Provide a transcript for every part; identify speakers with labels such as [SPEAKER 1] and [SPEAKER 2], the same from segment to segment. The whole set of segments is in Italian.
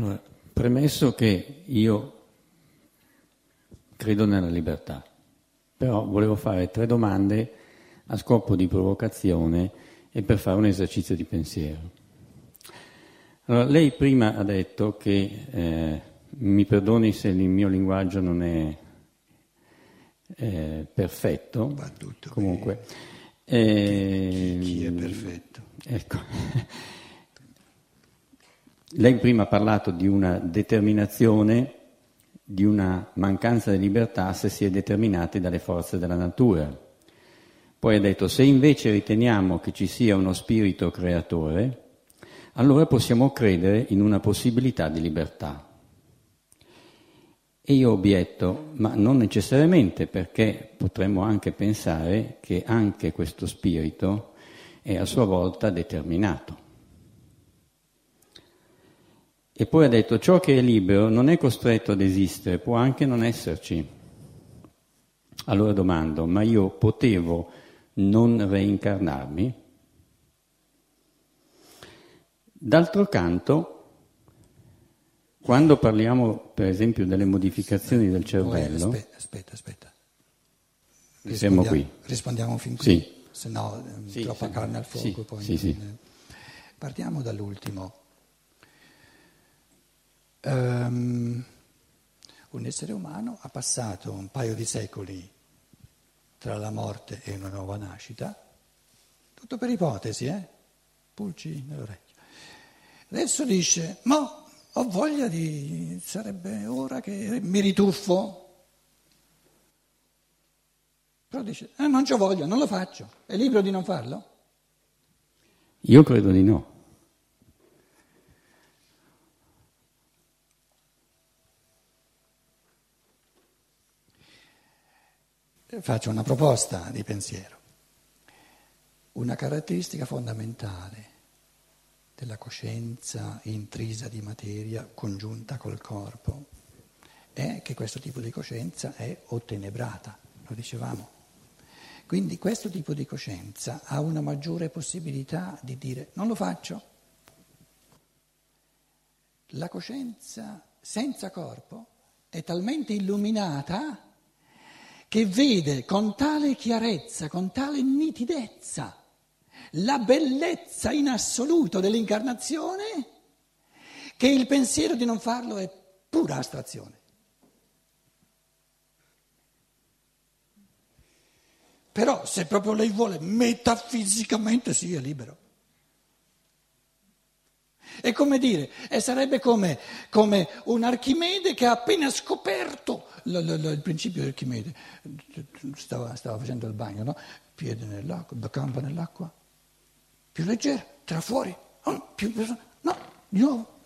[SPEAKER 1] Allora, premesso che io credo nella libertà, però volevo fare tre domande a scopo di provocazione e per fare un esercizio di pensiero. Allora, lei prima ha detto che, eh, mi perdoni se il mio linguaggio non è eh, perfetto, comunque.
[SPEAKER 2] Eh, chi, chi è perfetto?
[SPEAKER 1] Ecco. Lei prima ha parlato di una determinazione, di una mancanza di libertà se si è determinati dalle forze della natura. Poi ha detto, se invece riteniamo che ci sia uno spirito creatore, allora possiamo credere in una possibilità di libertà. E io obietto, ma non necessariamente perché potremmo anche pensare che anche questo spirito è a sua volta determinato. E poi ha detto, ciò che è libero non è costretto ad esistere, può anche non esserci. Allora domando, ma io potevo non reincarnarmi? D'altro canto, quando parliamo per esempio delle modificazioni del cervello...
[SPEAKER 2] Aspetta, aspetta, aspetta.
[SPEAKER 1] Siamo qui.
[SPEAKER 2] Rispondiamo fin qui,
[SPEAKER 1] sì.
[SPEAKER 2] se no
[SPEAKER 1] sì,
[SPEAKER 2] troppa
[SPEAKER 1] sì,
[SPEAKER 2] carne al fuoco.
[SPEAKER 1] Sì,
[SPEAKER 2] poi
[SPEAKER 1] sì, sì.
[SPEAKER 2] Partiamo dall'ultimo. Um, un essere umano ha passato un paio di secoli tra la morte e una nuova nascita, tutto per ipotesi, eh? Pulci nell'orecchio. Adesso dice, ma ho voglia di... sarebbe ora che mi rituffo. Però dice, eh, non c'ho voglia, non lo faccio. È libero di non farlo?
[SPEAKER 1] Io credo di no.
[SPEAKER 2] Faccio una proposta di pensiero. Una caratteristica fondamentale della coscienza intrisa di materia congiunta col corpo è che questo tipo di coscienza è ottenebrata, lo dicevamo. Quindi questo tipo di coscienza ha una maggiore possibilità di dire non lo faccio. La coscienza senza corpo è talmente illuminata che vede con tale chiarezza, con tale nitidezza la bellezza in assoluto dell'incarnazione che il pensiero di non farlo è pura astrazione. Però se proprio lei vuole, metafisicamente sì, è libero. È come dire, e sarebbe come, come un Archimede che ha appena scoperto l, l, l, il principio di Archimede. Stava, stava, facendo il bagno, no? Piede nell'acqua, campa nell'acqua, più leggero, tra fuori, oh, più no, di nuovo.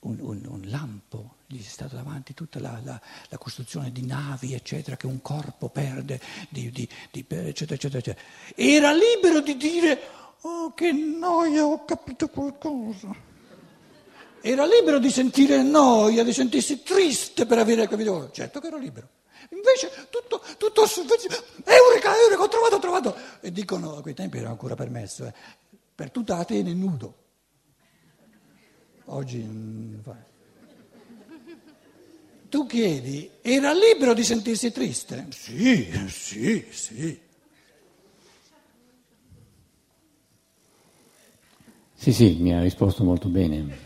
[SPEAKER 2] Un, un, un, lampo, gli è stata davanti tutta la, la, la, costruzione di navi, eccetera, che un corpo perde, di, di, di, eccetera, eccetera, eccetera. Era libero di dire, oh che noia, ho capito qualcosa. Era libero di sentire noia, di sentirsi triste per avere capito. Certo che era libero. Invece tutto, tutto Eureka, Eureka, ho trovato, ho trovato. E dicono, a quei tempi era ancora permesso, eh, per tutta Atene nudo. Oggi... Mm, tu chiedi, era libero di sentirsi triste? Sì, sì, sì.
[SPEAKER 1] Sì, sì, mi ha risposto molto bene.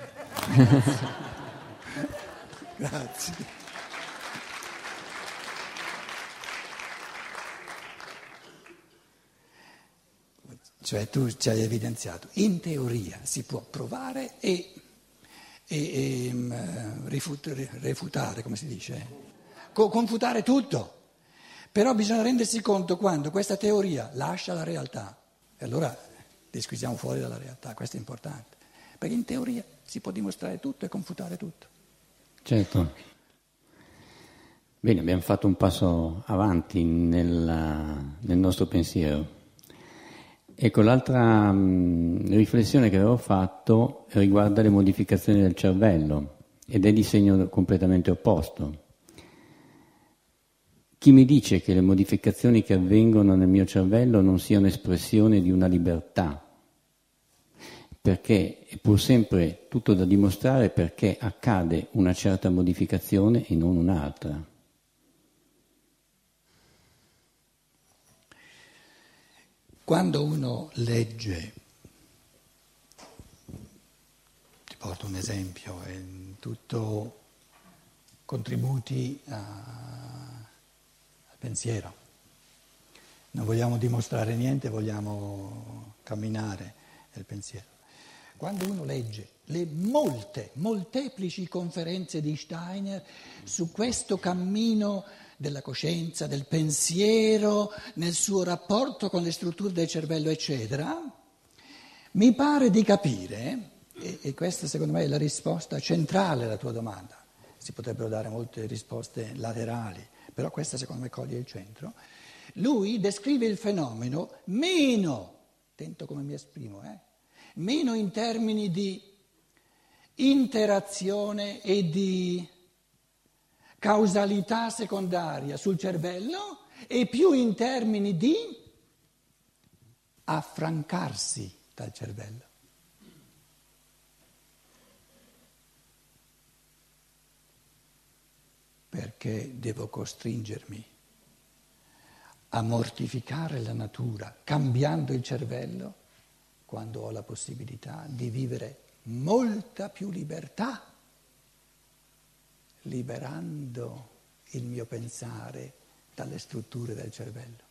[SPEAKER 2] Grazie. Cioè tu ci hai evidenziato, in teoria si può provare e, e, e um, rifutare, refutare, come si dice, Co- confutare tutto. Però bisogna rendersi conto quando questa teoria lascia la realtà, e allora disquisiamo fuori dalla realtà, questo è importante, perché in teoria si può dimostrare tutto e confutare tutto.
[SPEAKER 1] Certo. Bene, abbiamo fatto un passo avanti nella, nel nostro pensiero. Ecco, l'altra mh, riflessione che avevo fatto riguarda le modificazioni del cervello ed è di segno completamente opposto. Chi mi dice che le modificazioni che avvengono nel mio cervello non siano espressione di una libertà? perché è pur sempre tutto da dimostrare perché accade una certa modificazione e non un'altra.
[SPEAKER 2] Quando uno legge, ti porto un esempio, è tutto contributi a, al pensiero. Non vogliamo dimostrare niente, vogliamo camminare nel pensiero. Quando uno legge le molte, molteplici conferenze di Steiner su questo cammino della coscienza, del pensiero, nel suo rapporto con le strutture del cervello, eccetera, mi pare di capire, e, e questa secondo me è la risposta centrale alla tua domanda, si potrebbero dare molte risposte laterali, però questa secondo me coglie il centro, lui descrive il fenomeno meno, attento come mi esprimo, eh, meno in termini di interazione e di causalità secondaria sul cervello e più in termini di affrancarsi dal cervello. Perché devo costringermi a mortificare la natura cambiando il cervello quando ho la possibilità di vivere molta più libertà, liberando il mio pensare dalle strutture del cervello.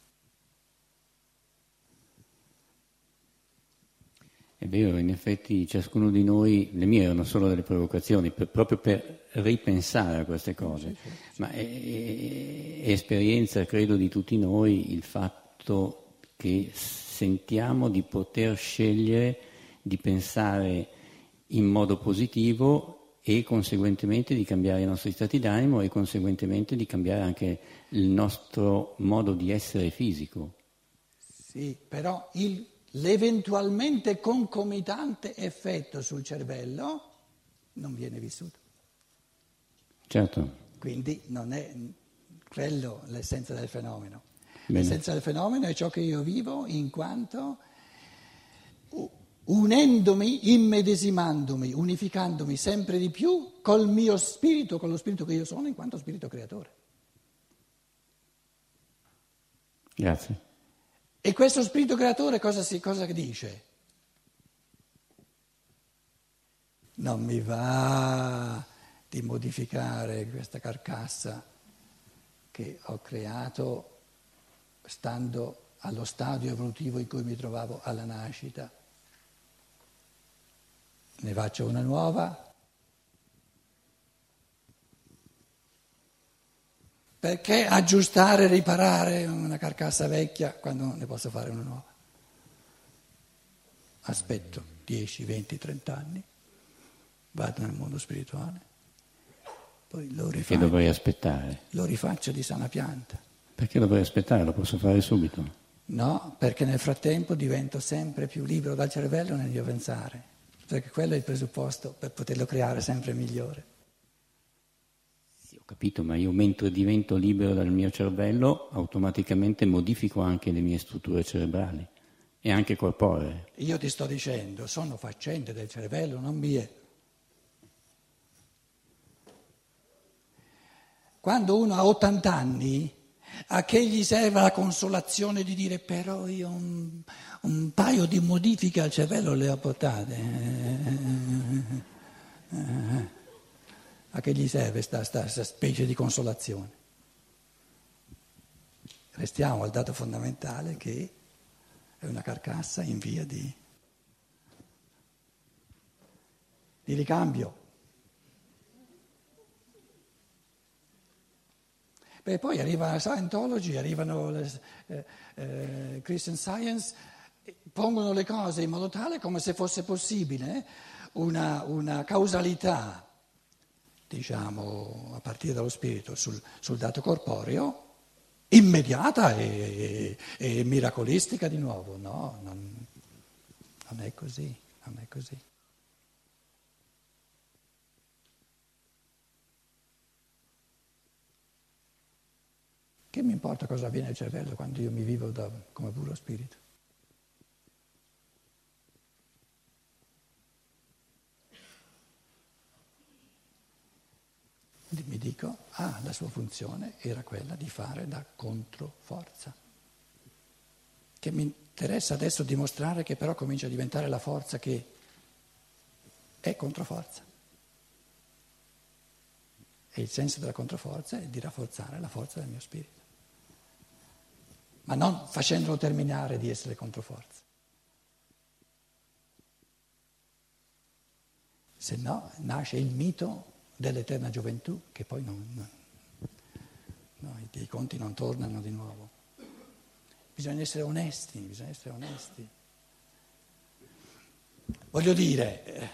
[SPEAKER 1] È vero, in effetti ciascuno di noi, le mie erano solo delle provocazioni, per, proprio per ripensare a queste cose, ma è, è, è esperienza, credo, di tutti noi il fatto che sentiamo di poter scegliere di pensare in modo positivo e conseguentemente di cambiare i nostri stati d'animo e conseguentemente di cambiare anche il nostro modo di essere fisico.
[SPEAKER 2] Sì, però il, l'eventualmente concomitante effetto sul cervello non viene vissuto.
[SPEAKER 1] Certo.
[SPEAKER 2] Quindi non è quello l'essenza del fenomeno. Bene. L'essenza del fenomeno è ciò che io vivo in quanto unendomi, immedesimandomi, unificandomi sempre di più col mio spirito, con lo spirito che io sono in quanto spirito creatore.
[SPEAKER 1] Grazie.
[SPEAKER 2] E questo spirito creatore cosa, si, cosa dice? Non mi va di modificare questa carcassa che ho creato stando allo stadio evolutivo in cui mi trovavo alla nascita. Ne faccio una nuova. Perché aggiustare, riparare una carcassa vecchia quando ne posso fare una nuova? Aspetto 10, 20, 30 anni, vado nel mondo spirituale, poi lo rifaccio.
[SPEAKER 1] Che dovrei aspettare?
[SPEAKER 2] Lo rifaccio di sana pianta.
[SPEAKER 1] Perché dovrei aspettare? Lo posso fare subito?
[SPEAKER 2] No, perché nel frattempo divento sempre più libero dal cervello nel mio pensare, perché quello è il presupposto per poterlo creare sempre migliore.
[SPEAKER 1] Sì, ho capito, ma io mentre divento libero dal mio cervello, automaticamente modifico anche le mie strutture cerebrali e anche corporee.
[SPEAKER 2] Io ti sto dicendo, sono faccende del cervello, non mie. Quando uno ha 80 anni a che gli serve la consolazione di dire però io un, un paio di modifiche al cervello le ho portate? A che gli serve questa specie di consolazione? Restiamo al dato fondamentale che è una carcassa in via di, di ricambio. E poi arriva la Scientology, arrivano le eh, eh, Christian Science, pongono le cose in modo tale come se fosse possibile una, una causalità, diciamo, a partire dallo spirito sul, sul dato corporeo, immediata e, e, e, miracolistica di nuovo. No, non, non è così, non è così. Che mi importa cosa avviene al cervello quando io mi vivo da, come puro spirito? Mi dico, ah, la sua funzione era quella di fare da controforza. Che mi interessa adesso dimostrare che però comincia a diventare la forza che è controforza. E il senso della controforza è di rafforzare la forza del mio spirito ma non facendolo terminare di essere controforza. Se no nasce il mito dell'eterna gioventù che poi non, no, i, conti non tornano di nuovo. Bisogna essere onesti, bisogna essere onesti. Voglio dire, eh,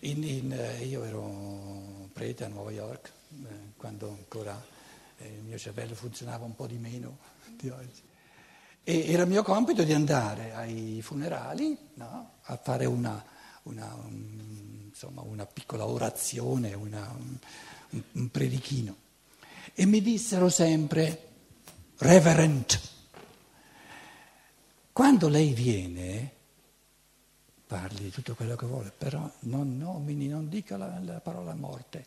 [SPEAKER 2] in, in, eh, io ero prete a New York eh, quando ancora il mio cervello funzionava un po' di meno di oggi. E era mio compito di andare ai funerali no, a fare una, una, un, insomma, una piccola orazione, una, un, un predichino. E mi dissero sempre, Reverend, quando lei viene, parli di tutto quello che vuole, però non nomini, non dica la, la parola morte.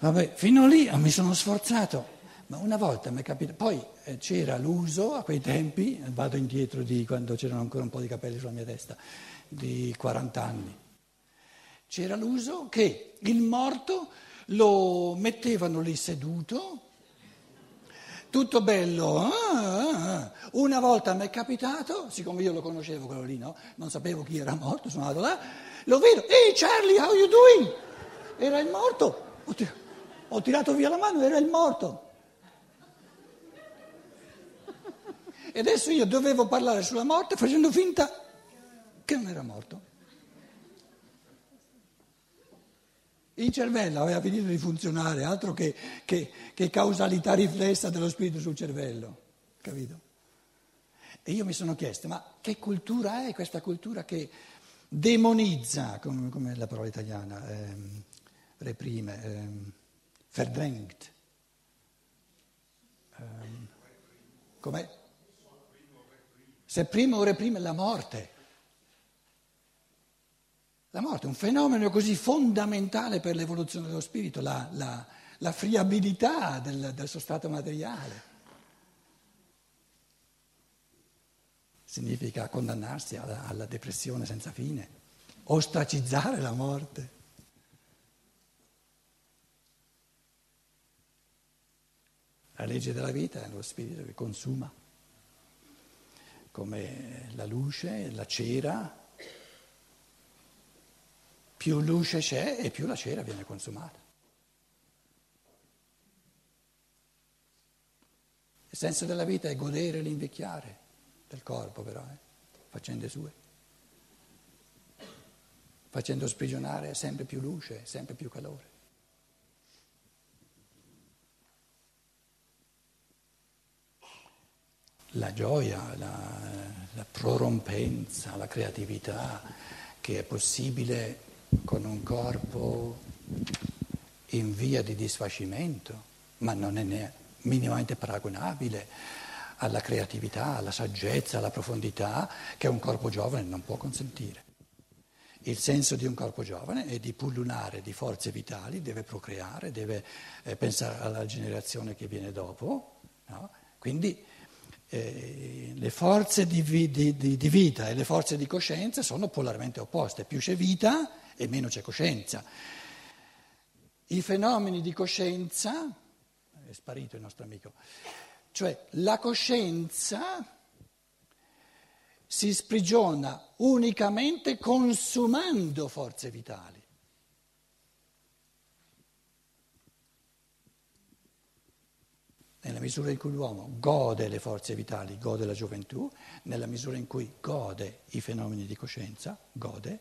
[SPEAKER 2] Vabbè, fino lì mi sono sforzato, ma una volta mi è capitato, poi eh, c'era l'uso a quei tempi, vado indietro di quando c'erano ancora un po' di capelli sulla mia testa, di 40 anni. C'era l'uso che il morto lo mettevano lì seduto, tutto bello. Ah, ah, ah. Una volta mi è capitato, siccome io lo conoscevo quello lì, no? non sapevo chi era morto, sono andato là, lo vedo, ehi Charlie, how you doing? Era il morto. Ho tirato via la mano, era il morto. E adesso io dovevo parlare sulla morte facendo finta che non era morto. Il cervello aveva finito di funzionare, altro che, che, che causalità riflessa dello spirito sul cervello, capito? E io mi sono chiesto, ma che cultura è questa cultura che demonizza, come, come la parola italiana, ehm, reprime, ehm, verdrängt? Ehm, com'è? Se prima o reprime la morte. La morte è un fenomeno così fondamentale per l'evoluzione dello spirito, la, la, la friabilità del, del suo stato materiale. Significa condannarsi alla, alla depressione senza fine, ostracizzare la morte. La legge della vita è lo spirito che consuma, come la luce, la cera, più luce c'è e più la cera viene consumata. Il senso della vita è godere l'invecchiare del corpo, però, eh, facendo sue, facendo sprigionare sempre più luce, sempre più calore. La gioia, la, la prorompenza, la creatività che è possibile con un corpo in via di disfacimento, ma non è minimamente paragonabile alla creatività, alla saggezza, alla profondità che un corpo giovane non può consentire. Il senso di un corpo giovane è di pullulare di forze vitali, deve procreare, deve eh, pensare alla generazione che viene dopo. No? Quindi eh, le forze di, di, di, di, vita e le forze di coscienza sono polarmente opposte. Più c'è vita, e meno c'è coscienza. I fenomeni di coscienza, è sparito il nostro amico, cioè la coscienza si sprigiona unicamente consumando forze vitali. Nella misura in cui l'uomo gode le forze vitali, gode la gioventù, nella misura in cui gode i fenomeni di coscienza, gode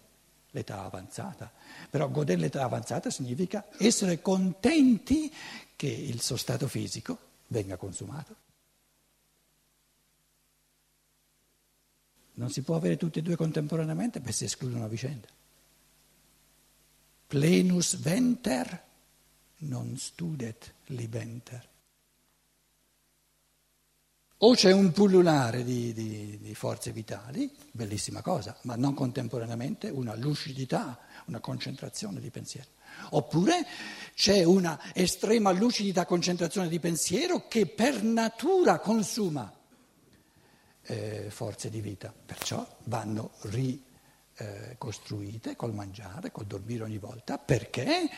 [SPEAKER 2] l'età avanzata. Però godere l'età avanzata significa essere contenti che il suo stato fisico venga consumato. Non si può avere tutti e due contemporaneamente perché si escludono a vicenda. Plenus venter non studet libenter. O c'è un pullulare di, di, di, forze vitali, bellissima cosa, ma non contemporaneamente una lucidità, una concentrazione di pensiero. Oppure c'è una estrema lucidità, concentrazione di pensiero che per natura consuma eh, forze di vita, perciò vanno ricostruite col mangiare, col dormire ogni volta, perché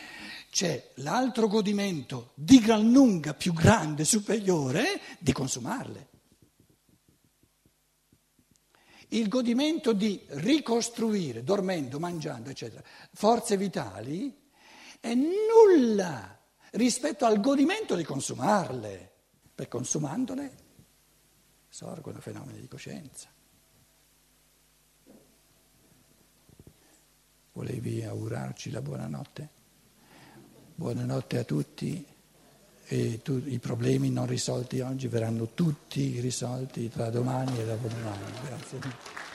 [SPEAKER 2] c'è l'altro godimento di gran lunga più grande, superiore, di consumarle. Il godimento di ricostruire, dormendo, mangiando, eccetera, forze vitali è nulla rispetto al godimento di consumarle, perché consumandole sorgono fenomeni di coscienza. Volevi augurarci la buonanotte? Buonanotte a tutti e tu, i problemi non risolti oggi verranno tutti risolti tra domani e dopodomani. Grazie.